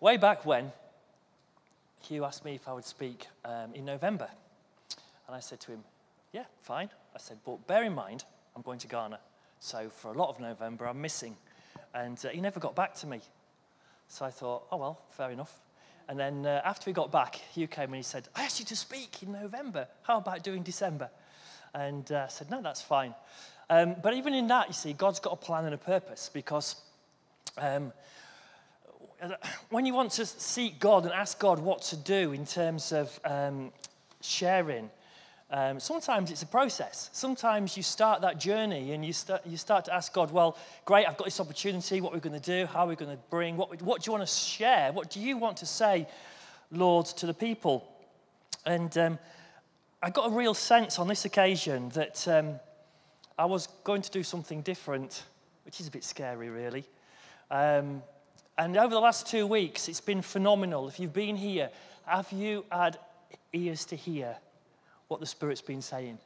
way back when, Hugh asked me if I would speak um, in November. And I said to him, Yeah, fine. I said, But bear in mind, I'm going to Ghana. So for a lot of November, I'm missing. And uh, he never got back to me. So I thought, Oh, well, fair enough. And then uh, after we got back, Hugh came and he said, I asked you to speak in November. How about doing December? And uh, I said, No, that's fine. Um, but even in that, you see, God's got a plan and a purpose because um, when you want to seek God and ask God what to do in terms of um, sharing, um, sometimes it's a process. Sometimes you start that journey and you start, you start to ask God, well, great, I've got this opportunity. What are we going to do? How are we going to bring? What, what do you want to share? What do you want to say, Lord, to the people? And um, I got a real sense on this occasion that um, I was going to do something different, which is a bit scary, really. And over the last two weeks, it's been phenomenal. If you've been here, have you had ears to hear what the Spirit's been saying?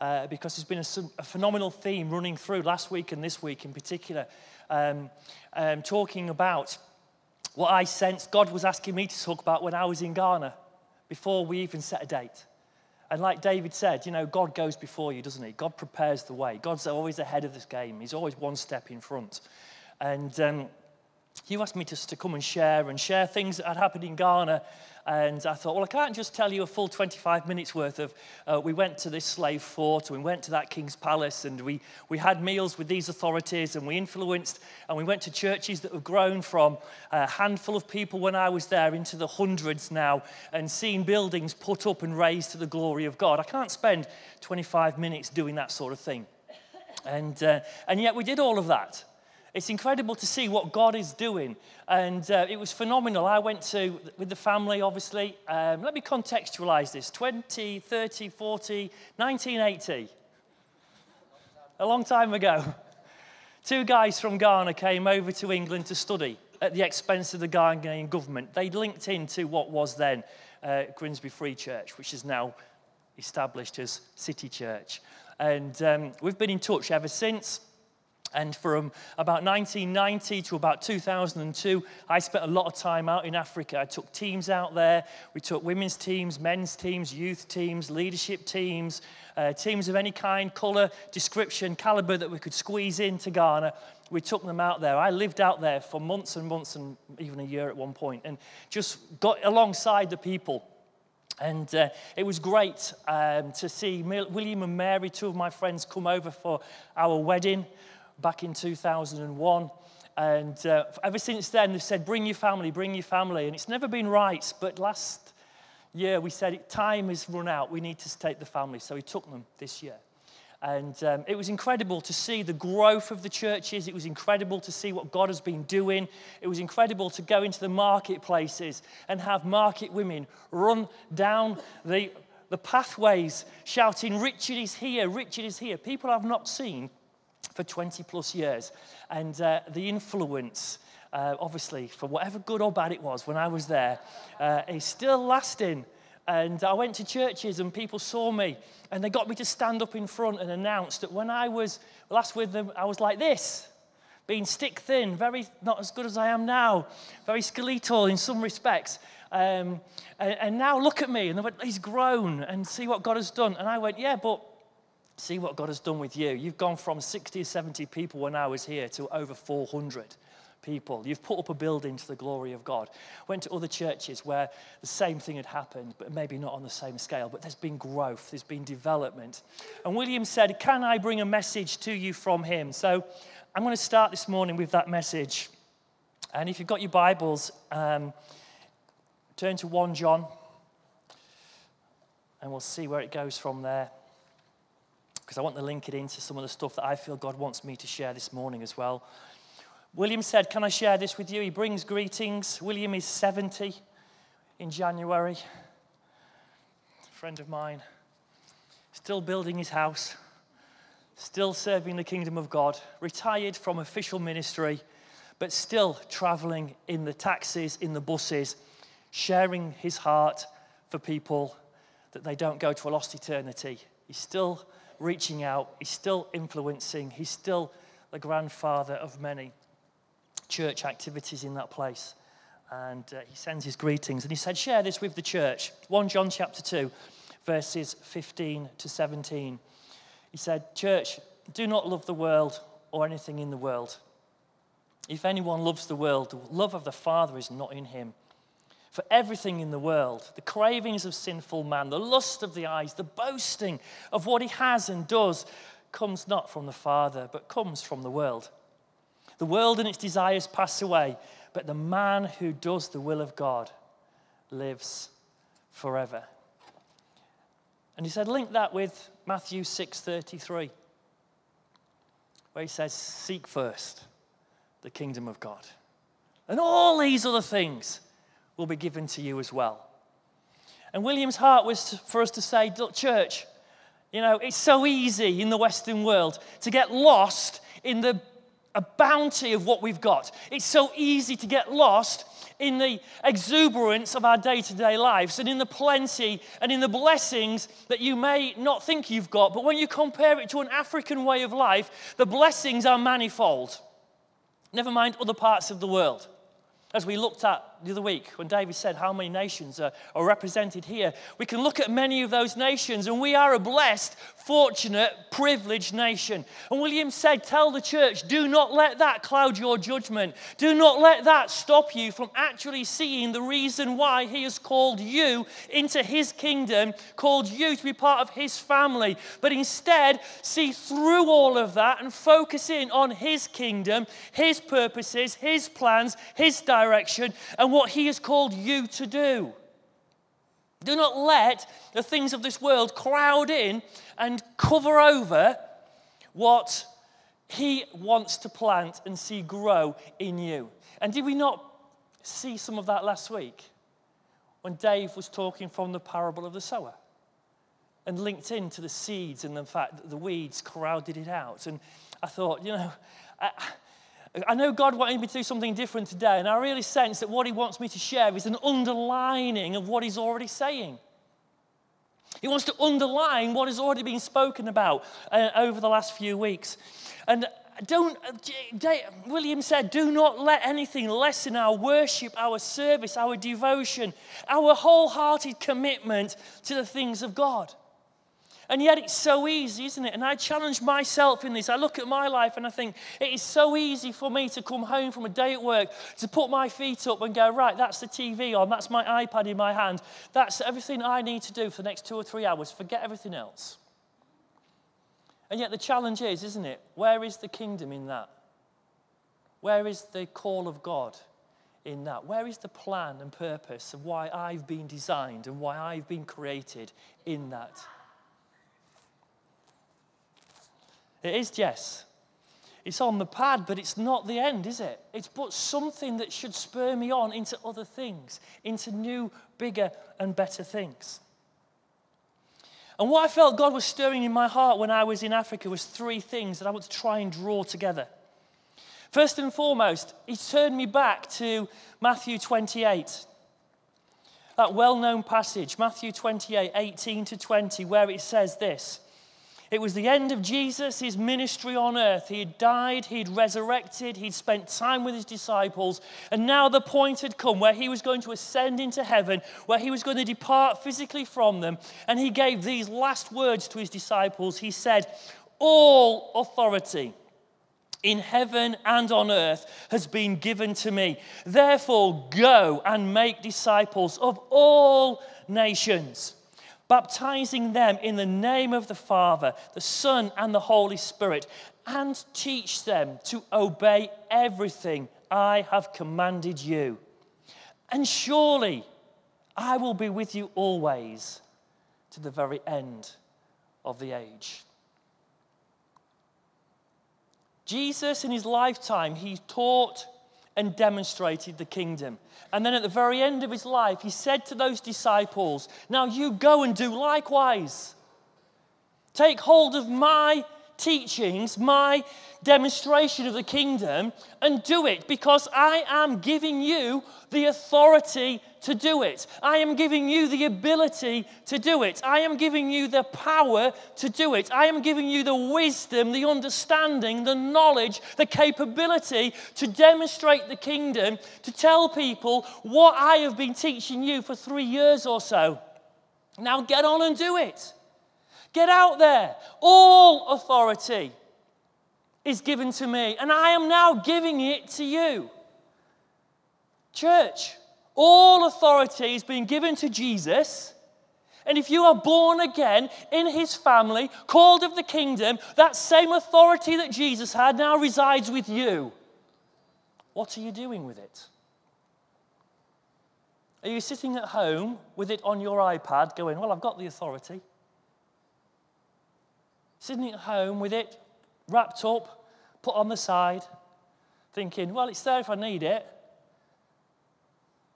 Uh, because there's been a, a, phenomenal theme running through last week and this week in particular, um, um, talking about what I sensed God was asking me to talk about when I was in Ghana before we even set a date. And like David said, you know, God goes before you, doesn't he? God prepares the way. God's always ahead of this game, He's always one step in front. And um, you asked me to, to come and share and share things that had happened in Ghana. And I thought, well, I can't just tell you a full 25 minutes worth of. Uh, we went to this slave fort, and we went to that king's palace, and we, we had meals with these authorities, and we influenced, and we went to churches that have grown from a handful of people when I was there into the hundreds now, and seen buildings put up and raised to the glory of God. I can't spend 25 minutes doing that sort of thing. And, uh, and yet we did all of that. It's incredible to see what God is doing. And uh, it was phenomenal. I went to, with the family, obviously. Um, let me contextualize this 20, 30, 40, 1980. A long time ago. Two guys from Ghana came over to England to study at the expense of the Ghanaian government. They linked into what was then uh, Grimsby Free Church, which is now established as City Church. And um, we've been in touch ever since. And from about 1990 to about 2002, I spent a lot of time out in Africa. I took teams out there. We took women's teams, men's teams, youth teams, leadership teams, uh, teams of any kind, colour, description, calibre that we could squeeze into Ghana. We took them out there. I lived out there for months and months and even a year at one point and just got alongside the people. And uh, it was great um, to see William and Mary, two of my friends, come over for our wedding back in 2001. And uh, ever since then, they've said, bring your family, bring your family. And it's never been right. But last year, we said, time has run out. We need to take the family. So we took them this year. And um, it was incredible to see the growth of the churches. It was incredible to see what God has been doing. It was incredible to go into the marketplaces and have market women run down the, the pathways shouting, Richard is here, Richard is here. People I've not seen for 20 plus years. And uh, the influence, uh, obviously, for whatever good or bad it was when I was there, uh, is still lasting. And I went to churches and people saw me and they got me to stand up in front and announce that when I was last with them, I was like this being stick thin, very not as good as I am now, very skeletal in some respects. Um, and, and, now look at me. And they went, he's grown and see what God has done. And I went, yeah, but See what God has done with you. You've gone from 60 or 70 people when I was here to over 400 people. You've put up a building to the glory of God. Went to other churches where the same thing had happened, but maybe not on the same scale. But there's been growth, there's been development. And William said, Can I bring a message to you from him? So I'm going to start this morning with that message. And if you've got your Bibles, um, turn to 1 John, and we'll see where it goes from there because I want to link it into some of the stuff that I feel God wants me to share this morning as well. William said, Can I share this with you? He brings greetings. William is 70 in January. A friend of mine. Still building his house, still serving the kingdom of God, retired from official ministry, but still traveling in the taxis, in the buses, sharing his heart for people that they don't go to a lost eternity. He's still reaching out, he's still influencing, he's still the grandfather of many church activities in that place. and uh, he sends his greetings. And he said, Share this with the church. 1 John chapter 2, verses 15 to 17. He said, Church, do not love the world or anything in the world. If anyone loves the world, the love of the Father is not in him. For everything in the world, the cravings of sinful man, the lust of the eyes, the boasting of what he has and does, comes not from the Father, but comes from the world. The world and its desires pass away, but the man who does the will of God lives forever. And he said, link that with Matthew 6:33, where he says, Seek first the kingdom of God. And all these other things will be given to you as well. And William's heart was for us to say, church, you know, it's so easy in the Western world to get lost in the bounty of what we've got. It's so easy to get lost in the exuberance of our day to day lives and in the plenty and in the blessings that you may not think you've got. But when you compare it to an African way of life, the blessings are manifold never mind other parts of the world. As we looked at the other week when David said how many nations are, are, represented here, we can look at many of those nations and we are a blessed, fortunate, privileged nation. And William said, Tell the church, do not let that cloud your judgment. Do not let that stop you from actually seeing the reason why he has called you into his kingdom, called you to be part of his family. But instead, see through all of that and focus in on his kingdom, his purposes, his plans, his direction. And what He has called you to do. Do not let the things of this world crowd in and cover over what He wants to plant and see grow in you. And did we not see some of that last week when Dave was talking from the parable of the sower? and linked into the seeds and the fact that the weeds crowded it out. And I thought, you know, I, I know God wanted me to do something different today, and I really sense that what He wants me to share is an underlining of what He's already saying. He wants to underline what has already been spoken about uh, over the last few weeks. And don't, William said, do not let anything lessen our worship, our service, our devotion, our wholehearted commitment to the things of God. And yet it's so easy, isn't it? And I challenge myself in this. I look at my life and I think it is so easy for me to come home from a day at work, to put my feet up and go, right, that's the TV on, that's my iPad in my hand, that's everything I need to do for the next two or three hours, forget everything else. And yet the challenge is, isn't it? Where is the kingdom in that? Where is the call of God in that? Where is the plan and purpose of why I've been designed and why I've been created in that? It is, Jess. It's on the pad, but it's not the end, is it? It's but something that should spur me on into other things, into new, bigger, and better things. And what I felt God was stirring in my heart when I was in Africa was three things that I want to try and draw together. First and foremost, He turned me back to Matthew 28. That well known passage, Matthew 28, 18 to 20, where it says this it was the end of Jesus, his ministry on earth. He had died, he'd resurrected, he'd spent time with his disciples, and now the point had come where he was going to ascend into heaven, where he was going to depart physically from them. And he gave these last words to his disciples. He said, All authority in heaven and on earth has been given to me. Therefore, go and make disciples of all nations baptizing them in the name of the Father, the Son, and the Holy Spirit, and teach them to obey everything I have commanded you. And surely I will be with you always to the very end of the age. Jesus, in his lifetime, he taught and demonstrated the kingdom. And then at the very end of his life, he said to those disciples, Now you go and do likewise. Take hold of my teachings, my demonstration of the kingdom, and do it because I am giving you the authority to do it. I am giving you the ability to do it. I am giving you the power to do it. I am giving you the wisdom, the understanding, the knowledge, the capability to demonstrate the kingdom, to tell people what I have been teaching you for three years or so. Now get on and do it. Get out there. All authority is given to me, and I am now giving it to you. Church, all authority is being given to Jesus. And if you are born again in his family, called of the kingdom, that same authority that Jesus had now resides with you. What are you doing with it? Are you sitting at home with it on your iPad going, Well, I've got the authority? Sitting at home with it wrapped up, put on the side, thinking, Well, it's there if I need it.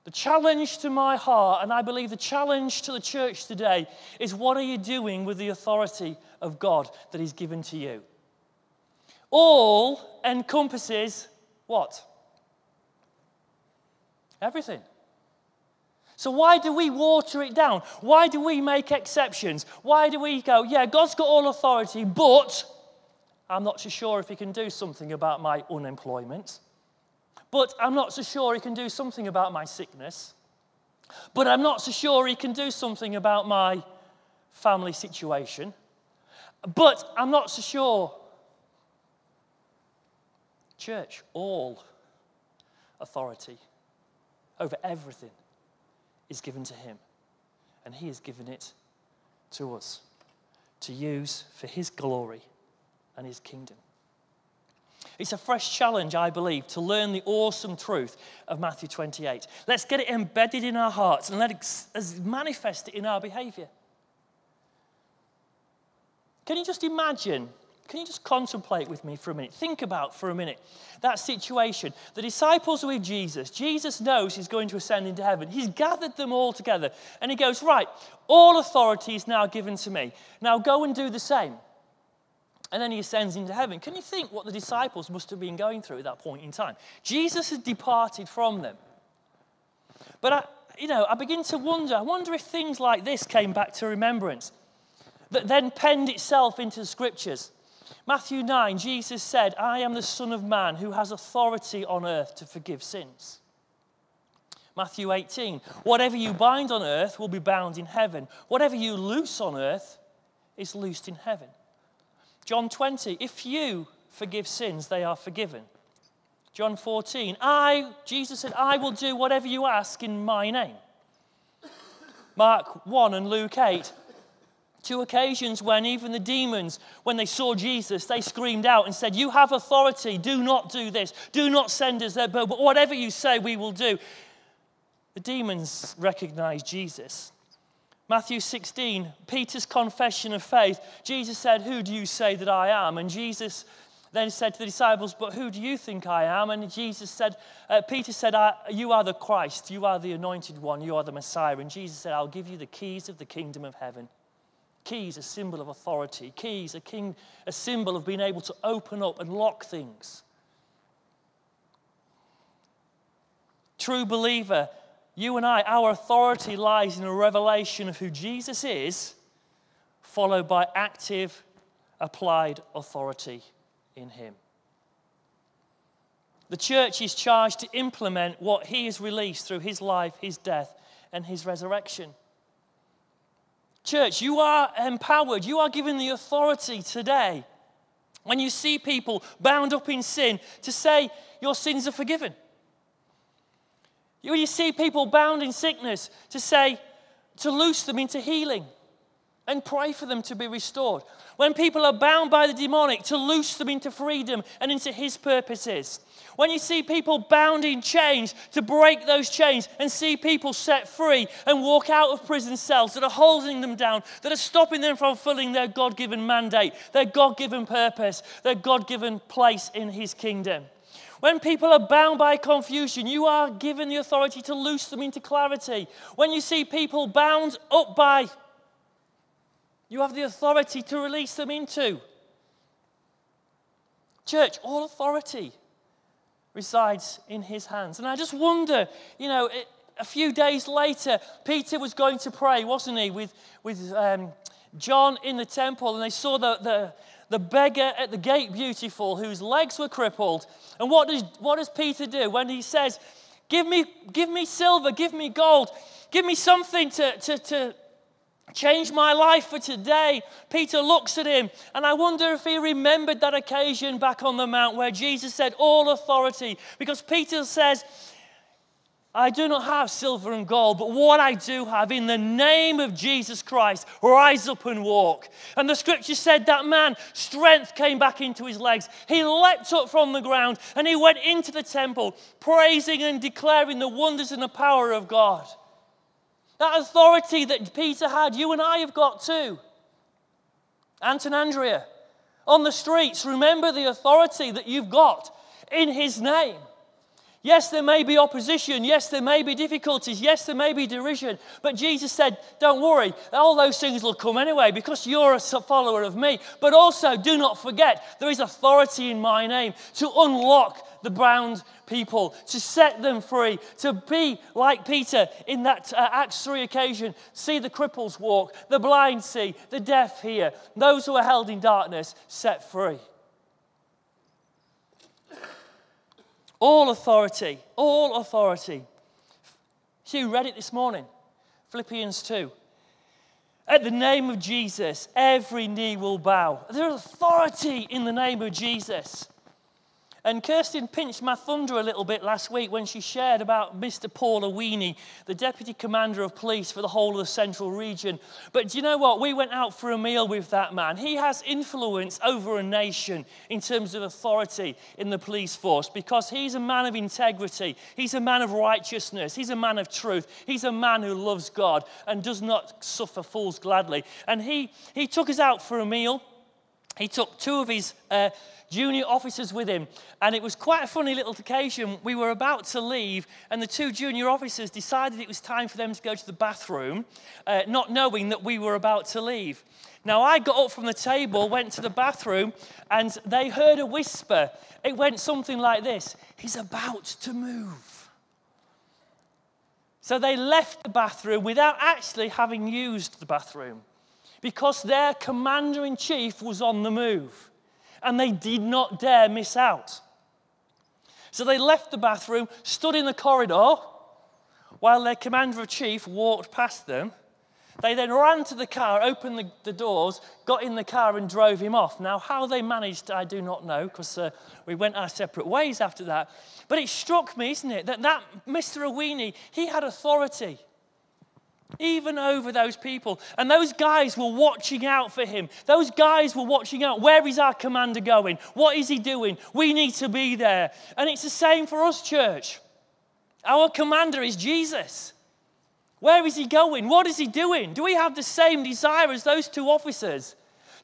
The challenge to my heart, and I believe the challenge to the church today, is what are you doing with the authority of God that He's given to you? All encompasses what? Everything. So, why do we water it down? Why do we make exceptions? Why do we go, yeah, God's got all authority, but I'm not so sure if He can do something about my unemployment? But I'm not so sure he can do something about my sickness. But I'm not so sure he can do something about my family situation. But I'm not so sure. Church, all authority over everything is given to him. And he has given it to us to use for his glory and his kingdom. It's a fresh challenge, I believe, to learn the awesome truth of Matthew 28. Let's get it embedded in our hearts and let it manifest it in our behavior. Can you just imagine? Can you just contemplate with me for a minute? Think about for a minute that situation. The disciples are with Jesus. Jesus knows he's going to ascend into heaven. He's gathered them all together and he goes, Right, all authority is now given to me. Now go and do the same. And then he ascends into heaven. Can you think what the disciples must have been going through at that point in time? Jesus had departed from them. But I, you know, I begin to wonder, I wonder if things like this came back to remembrance, that then penned itself into the scriptures. Matthew 9, Jesus said, I am the Son of Man who has authority on earth to forgive sins. Matthew 18, whatever you bind on earth will be bound in heaven. Whatever you loose on earth is loosed in heaven. John 20, if you forgive sins, they are forgiven. John 14, I, Jesus said, I will do whatever you ask in my name. Mark 1 and Luke 8, two occasions when even the demons, when they saw Jesus, they screamed out and said, You have authority, do not do this, do not send us there, but whatever you say, we will do. The demons recognized Jesus. Matthew 16, Peter's confession of faith. Jesus said, Who do you say that I am? And Jesus then said to the disciples, But who do you think I am? And Jesus said, uh, Peter said, You are the Christ, you are the anointed one, you are the Messiah. And Jesus said, I'll give you the keys of the kingdom of heaven. Keys, a symbol of authority. Keys, a, king, a symbol of being able to open up and lock things. True believer you and I, our authority lies in a revelation of who Jesus is, followed by active, applied authority in Him. The church is charged to implement what He has released through His life, His death, and His resurrection. Church, you are empowered, you are given the authority today. When you see people bound up in sin to say, Your sins are forgiven. When you see people bound in sickness, to say, to loose them into healing and pray for them to be restored. When people are bound by the demonic, to loose them into freedom and into His purposes. When you see people bound in chains, to break those chains and see people set free and walk out of prison cells that are holding them down, that are stopping them from fulfilling their God given mandate, their God given purpose, their God given place in His kingdom. When people are bound by confusion, you are given the authority to loose them into clarity. When you see people bound up by, you have the authority to release them into Church, all authority resides in his hands. And I just wonder, you know, it, a few days later, Peter was going to pray, wasn't he, with, with um, John in the temple, and they saw the, the, the beggar at the gate, beautiful, whose legs were crippled. And what does, what does Peter do when he says, Give me, give me silver, give me gold, give me something to, to, to change my life for today. Peter looks at him, and I wonder if he remembered that occasion back on the mount where Jesus said, All authority. Because Peter says, I do not have silver and gold, but what I do have in the name of Jesus Christ, rise up and walk. And the scripture said that man, strength came back into his legs. He leapt up from the ground and he went into the temple, praising and declaring the wonders and the power of God. That authority that Peter had, you and I have got too. Anton Andrea, on the streets, remember the authority that you've got in his name. Yes, there may be opposition. Yes, there may be difficulties. Yes, there may be derision. But Jesus said, Don't worry, all those things will come anyway because you're a follower of me. But also, do not forget, there is authority in my name to unlock the bound people, to set them free, to be like Peter in that uh, Acts 3 occasion see the cripples walk, the blind see, the deaf hear, those who are held in darkness set free. All authority, all authority. Hugh read it this morning, Philippians 2. At the name of Jesus, every knee will bow. There's authority in the name of Jesus. And Kirsten pinched my thunder a little bit last week when she shared about Mr. Paul Awini, the Deputy Commander of Police for the whole of the Central Region. But do you know what? We went out for a meal with that man. He has influence over a nation in terms of authority in the police force because he's a man of integrity. He's a man of righteousness. He's a man of truth. He's a man who loves God and does not suffer fools gladly. And he, he took us out for a meal. He took two of his. Uh, junior officers with him. And it was quite a funny little occasion. We were about to leave, and the two junior officers decided it was time for them to go to the bathroom, uh, not knowing that we were about to leave. Now, I got up from the table, went to the bathroom, and they heard a whisper. It went something like this He's about to move. So they left the bathroom without actually having used the bathroom because their commander in chief was on the move and they did not dare miss out. So they left the bathroom, stood in the corridor, while their commander in chief walked past them. They then ran to the car, opened the, the, doors, got in the car, and drove him off. Now, how they managed, I do not know, because uh, we went our separate ways after that. But it struck me, isn't it, that, that Mr. Awini, he had authority even over those people. And those guys were watching out for him. Those guys were watching out. Where is our commander going? What is he doing? We need to be there. And it's the same for us, church. Our commander is Jesus. Where is he going? What is he doing? Do we have the same desire as those two officers?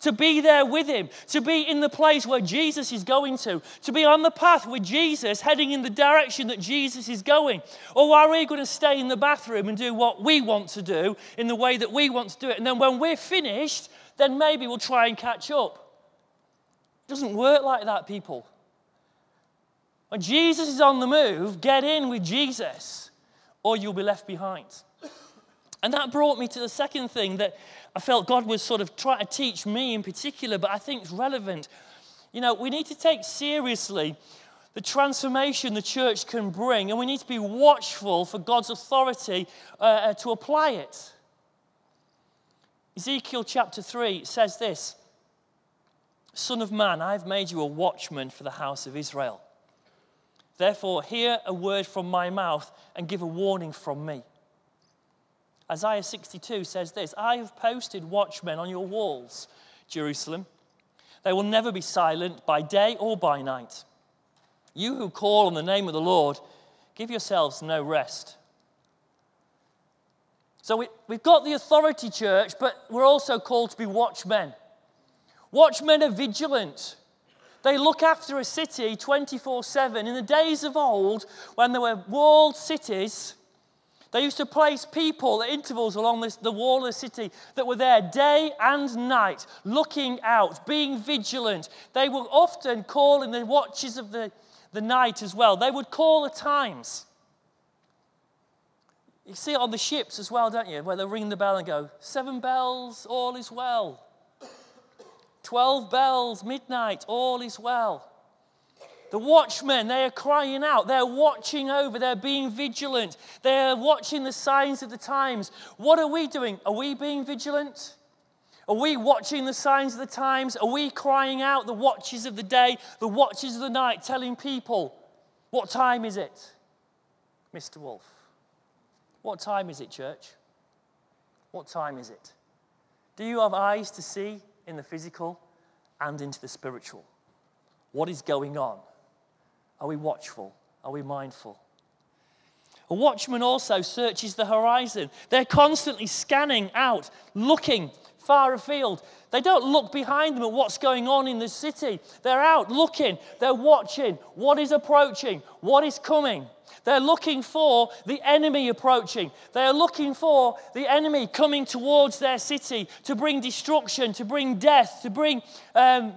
To be there with him, to be in the place where Jesus is going to, to be on the path with Jesus, heading in the direction that Jesus is going? Or are we going to stay in the bathroom and do what we want to do in the way that we want to do it? And then when we're finished, then maybe we'll try and catch up. It doesn't work like that, people. When Jesus is on the move, get in with Jesus, or you'll be left behind. And that brought me to the second thing that I felt God was sort of trying to teach me in particular, but I think it's relevant. You know, we need to take seriously the transformation the church can bring, and we need to be watchful for God's authority uh, uh to apply it. Ezekiel chapter 3 says this Son of man, I've made you a watchman for the house of Israel. Therefore, hear a word from my mouth and give a warning from me. Isaiah 62 says this I have posted watchmen on your walls, Jerusalem. They will never be silent by day or by night. You who call on the name of the Lord, give yourselves no rest. So we, we've got the authority, church, but we're also called to be watchmen. Watchmen are vigilant. They look after a city 24 7. In the days of old, when there were walled cities, They used to place people at intervals along this, the wall of the city that were there day and night, looking out, being vigilant. They would often call in the watches of the, the night as well. They would call at times. You see it on the ships as well, don't you? Where they ring the bell and go, Seven bells, all is well. Twelve bells, midnight, all is well. The watchmen, they are crying out. They're watching over. They're being vigilant. They're watching the signs of the times. What are we doing? Are we being vigilant? Are we watching the signs of the times? Are we crying out the watches of the day, the watches of the night, telling people, what time is it? Mr. Wolf. What time is it, church? What time is it? Do you have eyes to see in the physical and into the spiritual? What is going on? Are we watchful? Are we mindful? A watchman also searches the horizon. They're constantly scanning out, looking far afield. They don't look behind them at what's going on in the city. They're out looking, they're watching what is approaching, what is coming. They're looking for the enemy approaching. They're looking for the enemy coming towards their city to bring destruction, to bring death, to bring um,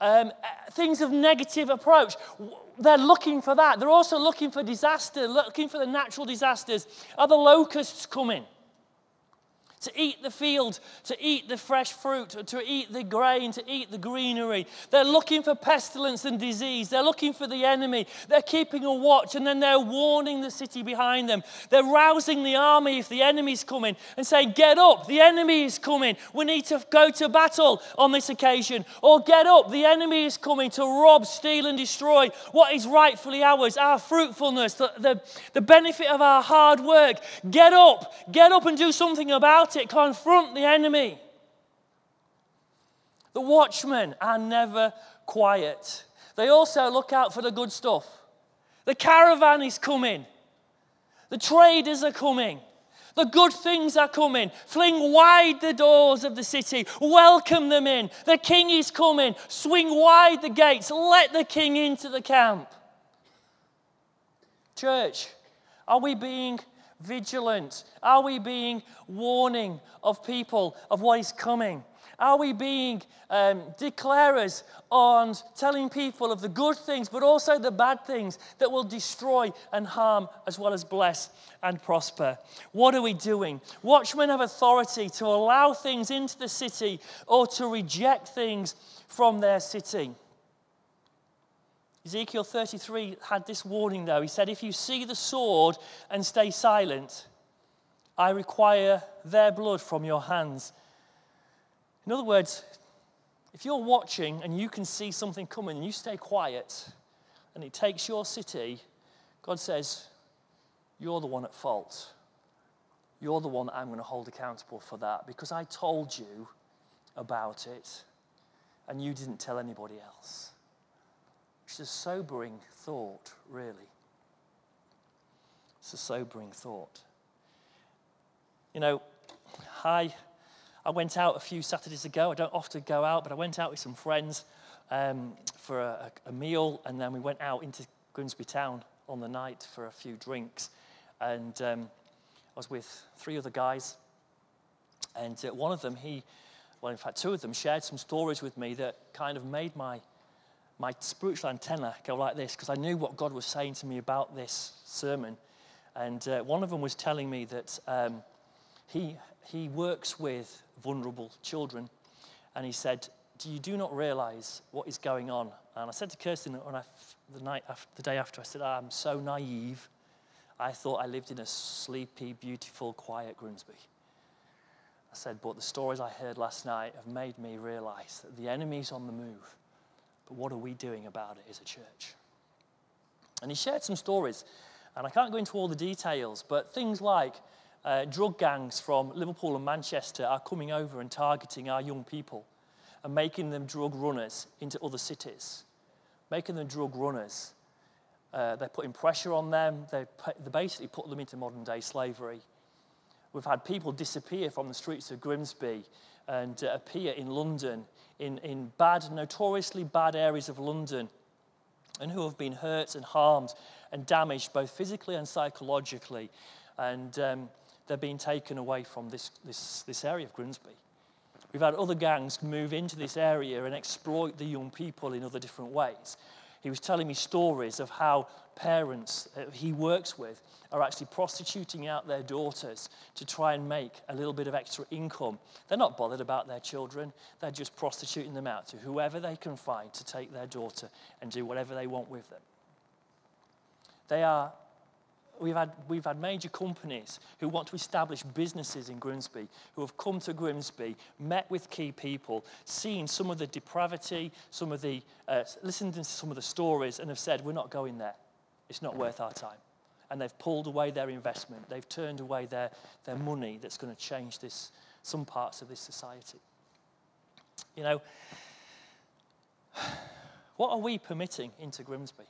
um, things of negative approach they're looking for that. They're also looking for disaster, looking for the natural disasters. Are the locusts coming? To eat the field, to eat the fresh fruit, to eat the grain, to eat the greenery. They're looking for pestilence and disease. They're looking for the enemy. They're keeping a watch and then they're warning the city behind them. They're rousing the army if the enemy's coming and saying, Get up, the enemy is coming. We need to go to battle on this occasion. Or get up, the enemy is coming to rob, steal, and destroy what is rightfully ours, our fruitfulness, the, the, the benefit of our hard work. Get up, get up and do something about it, confront the enemy. The watchmen are never quiet. They also look out for the good stuff. The caravan is coming. The traders are coming. The good things are coming. Fling wide the doors of the city. Welcome them in. The king is coming. Swing wide the gates. Let the king into the camp. Church, are we being vigilant? Are we being warning of people of what is coming? Are we being um, declarers on telling people of the good things, but also the bad things that will destroy and harm as well as bless and prosper? What are we doing? Watchmen have authority to allow things into the city or to reject things from their city. Ezekiel 33 had this warning, though. He said, If you see the sword and stay silent, I require their blood from your hands. In other words, if you're watching and you can see something coming and you stay quiet and it takes your city, God says, You're the one at fault. You're the one that I'm going to hold accountable for that because I told you about it and you didn't tell anybody else. It's a sobering thought, really. It's a sobering thought. You know, I, I went out a few Saturdays ago. I don't often go out, but I went out with some friends um, for a, a, meal, and then we went out into Grimsby town on the night for a few drinks. And um, I was with three other guys, and uh, one of them, he, well, in fact, two of them shared some stories with me that kind of made my my spiritual antenna go like this because I knew what God was saying to me about this sermon. And uh, one of them was telling me that um, he, he works with vulnerable children. And he said, do you do not realize what is going on? And I said to Kirsten when I, the, night after, the day after, I said, I'm so naive. I thought I lived in a sleepy, beautiful, quiet Grimsby. I said, but the stories I heard last night have made me realize that the enemy's on the move but what are we doing about it as a church? And he shared some stories, and I can't go into all the details, but things like uh, drug gangs from Liverpool and Manchester are coming over and targeting our young people and making them drug runners into other cities, making them drug runners. Uh, they're putting pressure on them, they, they basically put them into modern day slavery. We've had people disappear from the streets of Grimsby and uh, appear in London in, in bad, notoriously bad areas of London and who have been hurt and harmed and damaged both physically and psychologically. And um, they're being taken away from this, this, this area of Grimsby. We've had other gangs move into this area and exploit the young people in other different ways. He was telling me stories of how parents he works with are actually prostituting out their daughters to try and make a little bit of extra income. They're not bothered about their children, they're just prostituting them out to whoever they can find to take their daughter and do whatever they want with them. They are we've had, we've had major companies who want to establish businesses in Grimsby, who have come to Grimsby, met with key people, seen some of the depravity, some of the, uh, listened to some of the stories, and have said, We're not going there. It's not worth our time. And they've pulled away their investment, they've turned away their, their money that's going to change this, some parts of this society. You know, what are we permitting into Grimsby?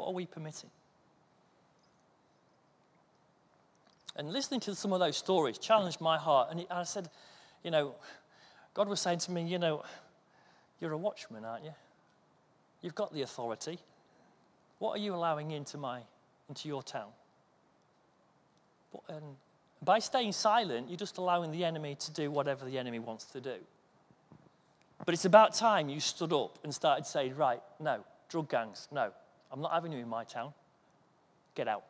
What are we permitting? And listening to some of those stories challenged my heart. And I said, you know, God was saying to me, you know, you're a watchman, aren't you? You've got the authority. What are you allowing into my into your town? And um, by staying silent, you're just allowing the enemy to do whatever the enemy wants to do. But it's about time you stood up and started saying, right, no, drug gangs, no, I'm not having you in my town. Get out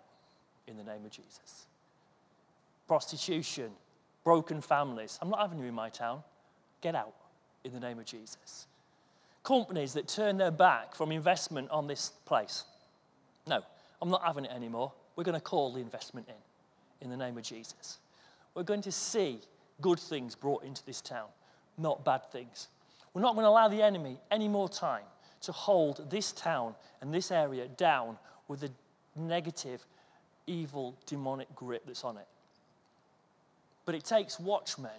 in the name of Jesus. Prostitution, broken families. I'm not having you in my town. Get out in the name of Jesus. Companies that turn their back from investment on this place. No, I'm not having it anymore. We're going to call the investment in in the name of Jesus. We're going to see good things brought into this town, not bad things. We're not going to allow the enemy any more time to hold this town and this area down with the negative, evil, demonic grip that's on it. But it takes watchmen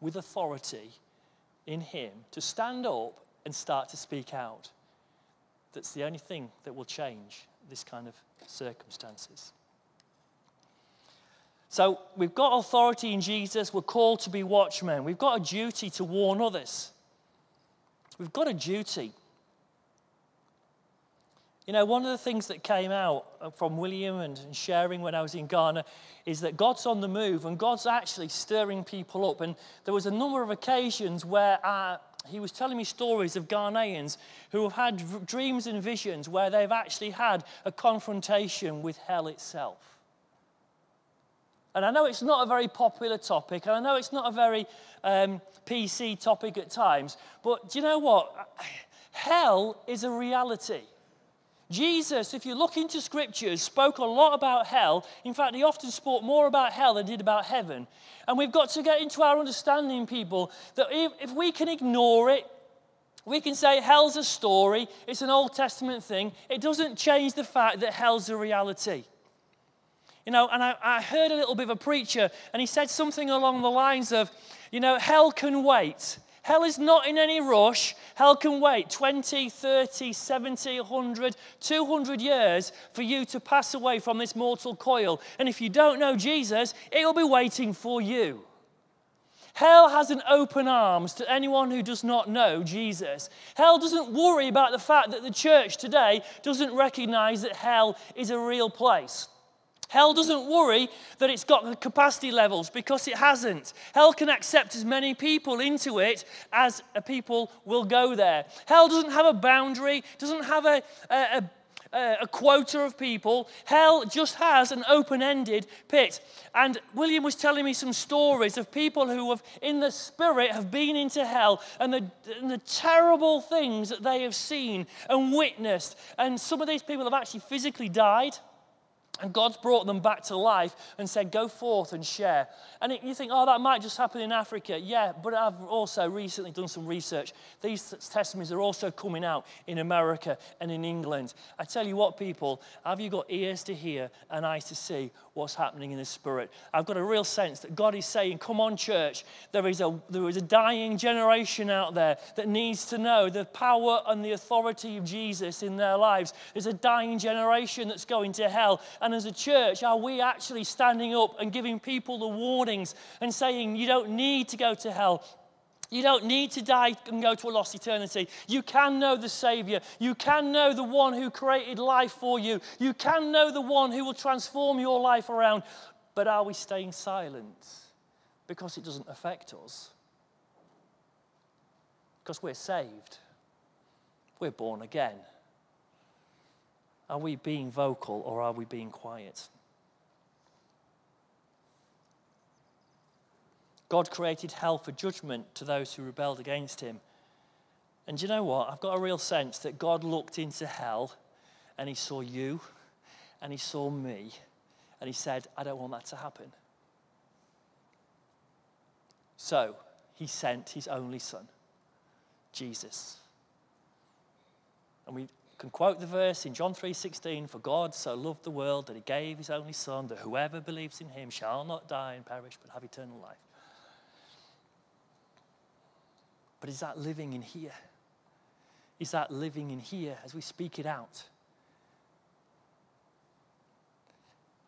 with authority in Him to stand up and start to speak out. That's the only thing that will change this kind of circumstances. So we've got authority in Jesus. We're called to be watchmen. We've got a duty to warn others. We've got a duty. You know, one of the things that came out uh, from William and sharing when I was in Ghana is that God's on the move and God's actually stirring people up. And there was a number of occasions where uh, he was telling me stories of Ghanaians who have had dreams and visions where they've actually had a confrontation with hell itself. And I know it's not a very popular topic, and I know it's not a very um, PC topic at times, but do you know what? Hell is a reality. Jesus, if you look into scriptures, spoke a lot about hell. In fact, he often spoke more about hell than he did about heaven. And we've got to get into our understanding, people, that if, if we can ignore it, we can say hell's a story, it's an Old Testament thing. It doesn't change the fact that hell's a reality. You know, and I, I heard a little bit of a preacher, and he said something along the lines of, you know, hell can wait. Hell is not in any rush. Hell can wait 20, 30, 70, 100, 200 years for you to pass away from this mortal coil. And if you don't know Jesus, it'll be waiting for you. Hell has an open arms to anyone who does not know Jesus. Hell doesn't worry about the fact that the church today doesn't recognize that hell is a real place. Hell doesn't worry that it's got the capacity levels because it hasn't. Hell can accept as many people into it as people will go there. Hell doesn't have a boundary, doesn't have a, a, a, a quota of people. Hell just has an open ended pit. And William was telling me some stories of people who have, in the spirit, have been into hell and the, and the terrible things that they have seen and witnessed. And some of these people have actually physically died. And God's brought them back to life and said, Go forth and share. And it, you think, oh, that might just happen in Africa. Yeah, but I've also recently done some research. These testimonies are also coming out in America and in England. I tell you what, people, have you got ears to hear and eyes to see what's happening in the spirit? I've got a real sense that God is saying, Come on, church, there is a, there is a dying generation out there that needs to know the power and the authority of Jesus in their lives. There's a dying generation that's going to hell and as a church, are we actually standing up and giving people the warnings and saying, you don't need to go to hell? You don't need to die and go to a lost eternity. You can know the Savior. You can know the one who created life for you. You can know the one who will transform your life around. But are we staying silent because it doesn't affect us? Because we're saved, we're born again. Are we being vocal or are we being quiet? God created hell for judgment to those who rebelled against him. And you know what? I've got a real sense that God looked into hell and he saw you and he saw me and he said, I don't want that to happen. So he sent his only son, Jesus. And we can quote the verse in John 3:16, "For God so loved the world that he gave his only son that whoever believes in him shall not die and perish but have eternal life." But is that living in here? Is that living in here as we speak it out?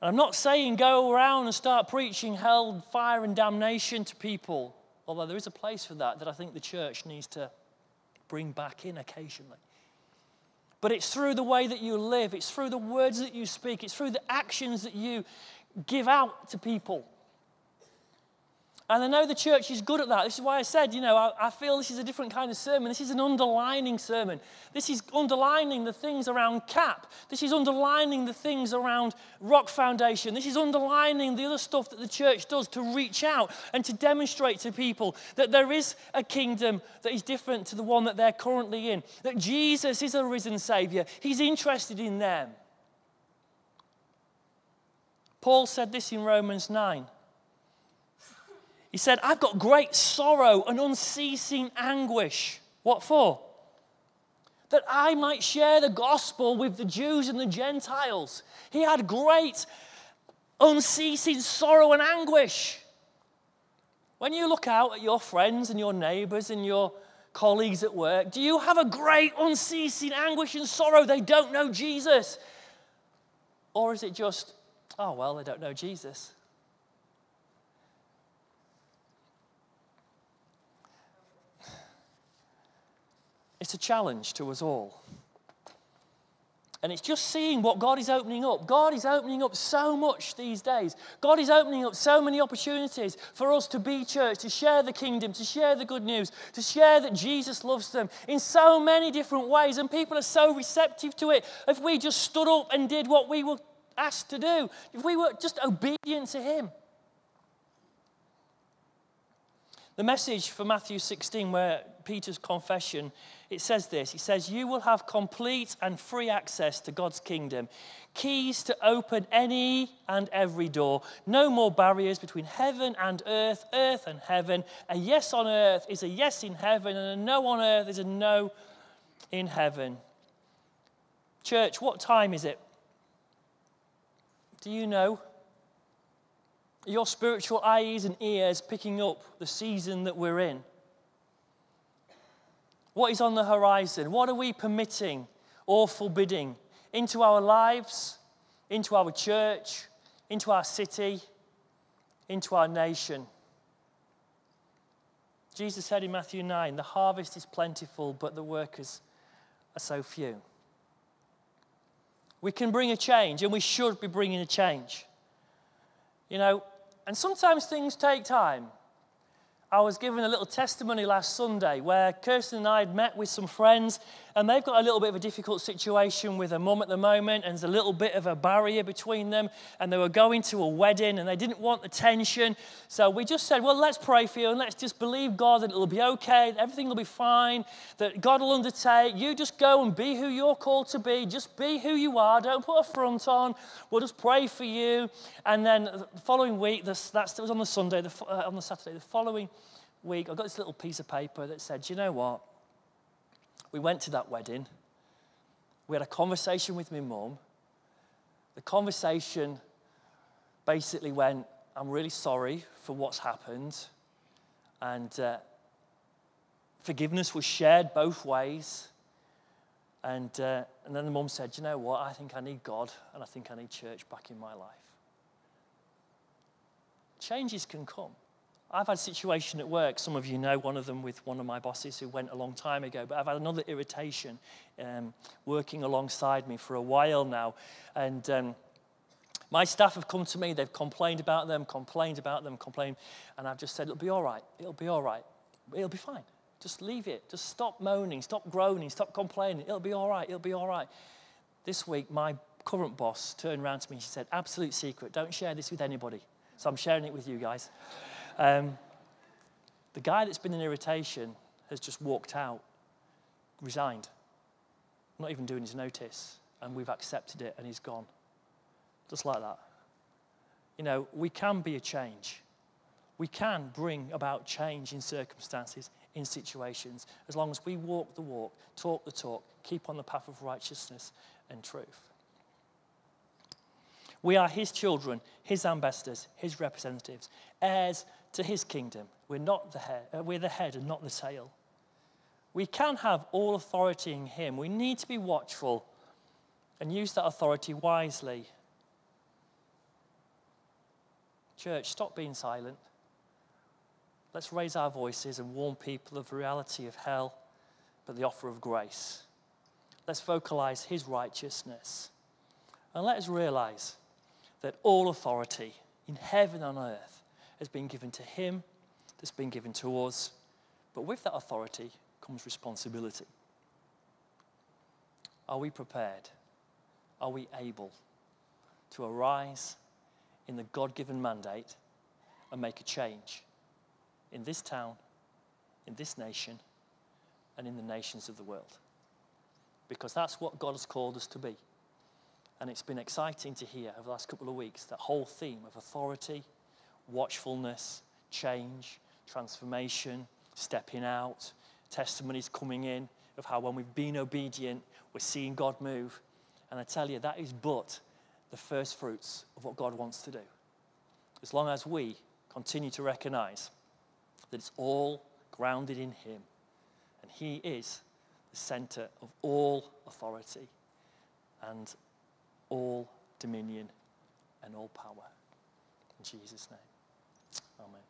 And I'm not saying go around and start preaching hell, fire, and damnation to people, although there is a place for that that I think the church needs to bring back in occasionally. But it's through the way that you live, it's through the words that you speak, it's through the actions that you give out to people and I know the church is good at that. This is why I said, you know, I, I, feel this is a different kind of sermon. This is an underlining sermon. This is underlining the things around CAP. This is underlining the things around Rock Foundation. This is underlining the other stuff that the church does to reach out and to demonstrate to people that there is a kingdom that is different to the one that they're currently in. That Jesus is a risen Savior. He's interested in them. Paul said this in Romans 9. He said, I've got great sorrow and unceasing anguish. What for? That I might share the gospel with the Jews and the Gentiles. He had great, unceasing sorrow and anguish. When you look out at your friends and your neighbors and your colleagues at work, do you have a great, unceasing anguish and sorrow they don't know Jesus? Or is it just, oh, well, they don't know Jesus? It's a challenge to us all. And it's just seeing what God is opening up. God is opening up so much these days. God is opening up so many opportunities for us to be church, to share the kingdom, to share the good news, to share that Jesus loves them in so many different ways. And people are so receptive to it. If we just stood up and did what we were asked to do, if we were just obedient to Him. The message for Matthew 16, where Peter's confession, it says this He says, You will have complete and free access to God's kingdom, keys to open any and every door. No more barriers between heaven and earth, earth and heaven. A yes on earth is a yes in heaven, and a no on earth is a no in heaven. Church, what time is it? Do you know? your spiritual eyes and ears picking up the season that we're in? What is on the horizon? What are we permitting or forbidding into our lives, into our church, into our city, into our nation? Jesus said in Matthew 9, The harvest is plentiful, but the workers are so few. We can bring a change, and we should be bringing a change. You know, and sometimes things take time. I was given a little testimony last Sunday where Kirsten and I had met with some friends, and they've got a little bit of a difficult situation with a mum at the moment, and there's a little bit of a barrier between them. And they were going to a wedding, and they didn't want the tension. So we just said, Well, let's pray for you, and let's just believe God that it'll be okay, everything will be fine, that God will undertake. You just go and be who you're called to be. Just be who you are. Don't put a front on. We'll just pray for you. And then the following week, that was on the Sunday, the, uh, on the Saturday, the following week, I got this little piece of paper that said, you know what? We went to that wedding. We had a conversation with my mum. The conversation basically went, I'm really sorry for what's happened. And uh, forgiveness was shared both ways. And, uh, and then the mum said, You know what? I think I need God and I think I need church back in my life. Changes can come. I've had a situation at work, some of you know one of them with one of my bosses who went a long time ago, but I've had another irritation um, working alongside me for a while now. And um, my staff have come to me, they've complained about them, complained about them, complained, and I've just said, it'll be all right, it'll be all right, it'll be fine. Just leave it. Just stop moaning, stop groaning, stop complaining. It'll be all right, it'll be all right. This week, my current boss turned around to me and she said, Absolute secret, don't share this with anybody. So I'm sharing it with you guys. Um, the guy that's been in irritation has just walked out, resigned, not even doing his notice, and we've accepted it and he's gone. Just like that. You know, we can be a change. We can bring about change in circumstances, in situations, as long as we walk the walk, talk the talk, keep on the path of righteousness and truth. We are his children, his ambassadors, his representatives, heirs to his kingdom. We're not the head, uh, we're the head and not the tail. We can have all authority in him. We need to be watchful and use that authority wisely. Church, stop being silent. Let's raise our voices and warn people of the reality of hell, but the offer of grace. Let's vocalize his righteousness. And let us realize that all authority in heaven and earth has been given to him, that's been given to us. But with that authority comes responsibility. Are we prepared? Are we able to arise in the God given mandate and make a change in this town, in this nation, and in the nations of the world? Because that's what God has called us to be. And it's been exciting to hear over the last couple of weeks that whole theme of authority, watchfulness, change, transformation, stepping out, testimonies coming in of how when we've been obedient, we're seeing God move. And I tell you, that is but the first fruits of what God wants to do. As long as we continue to recognize that it's all grounded in Him, and He is the center of all authority and all dominion and all power. In Jesus' name, amen.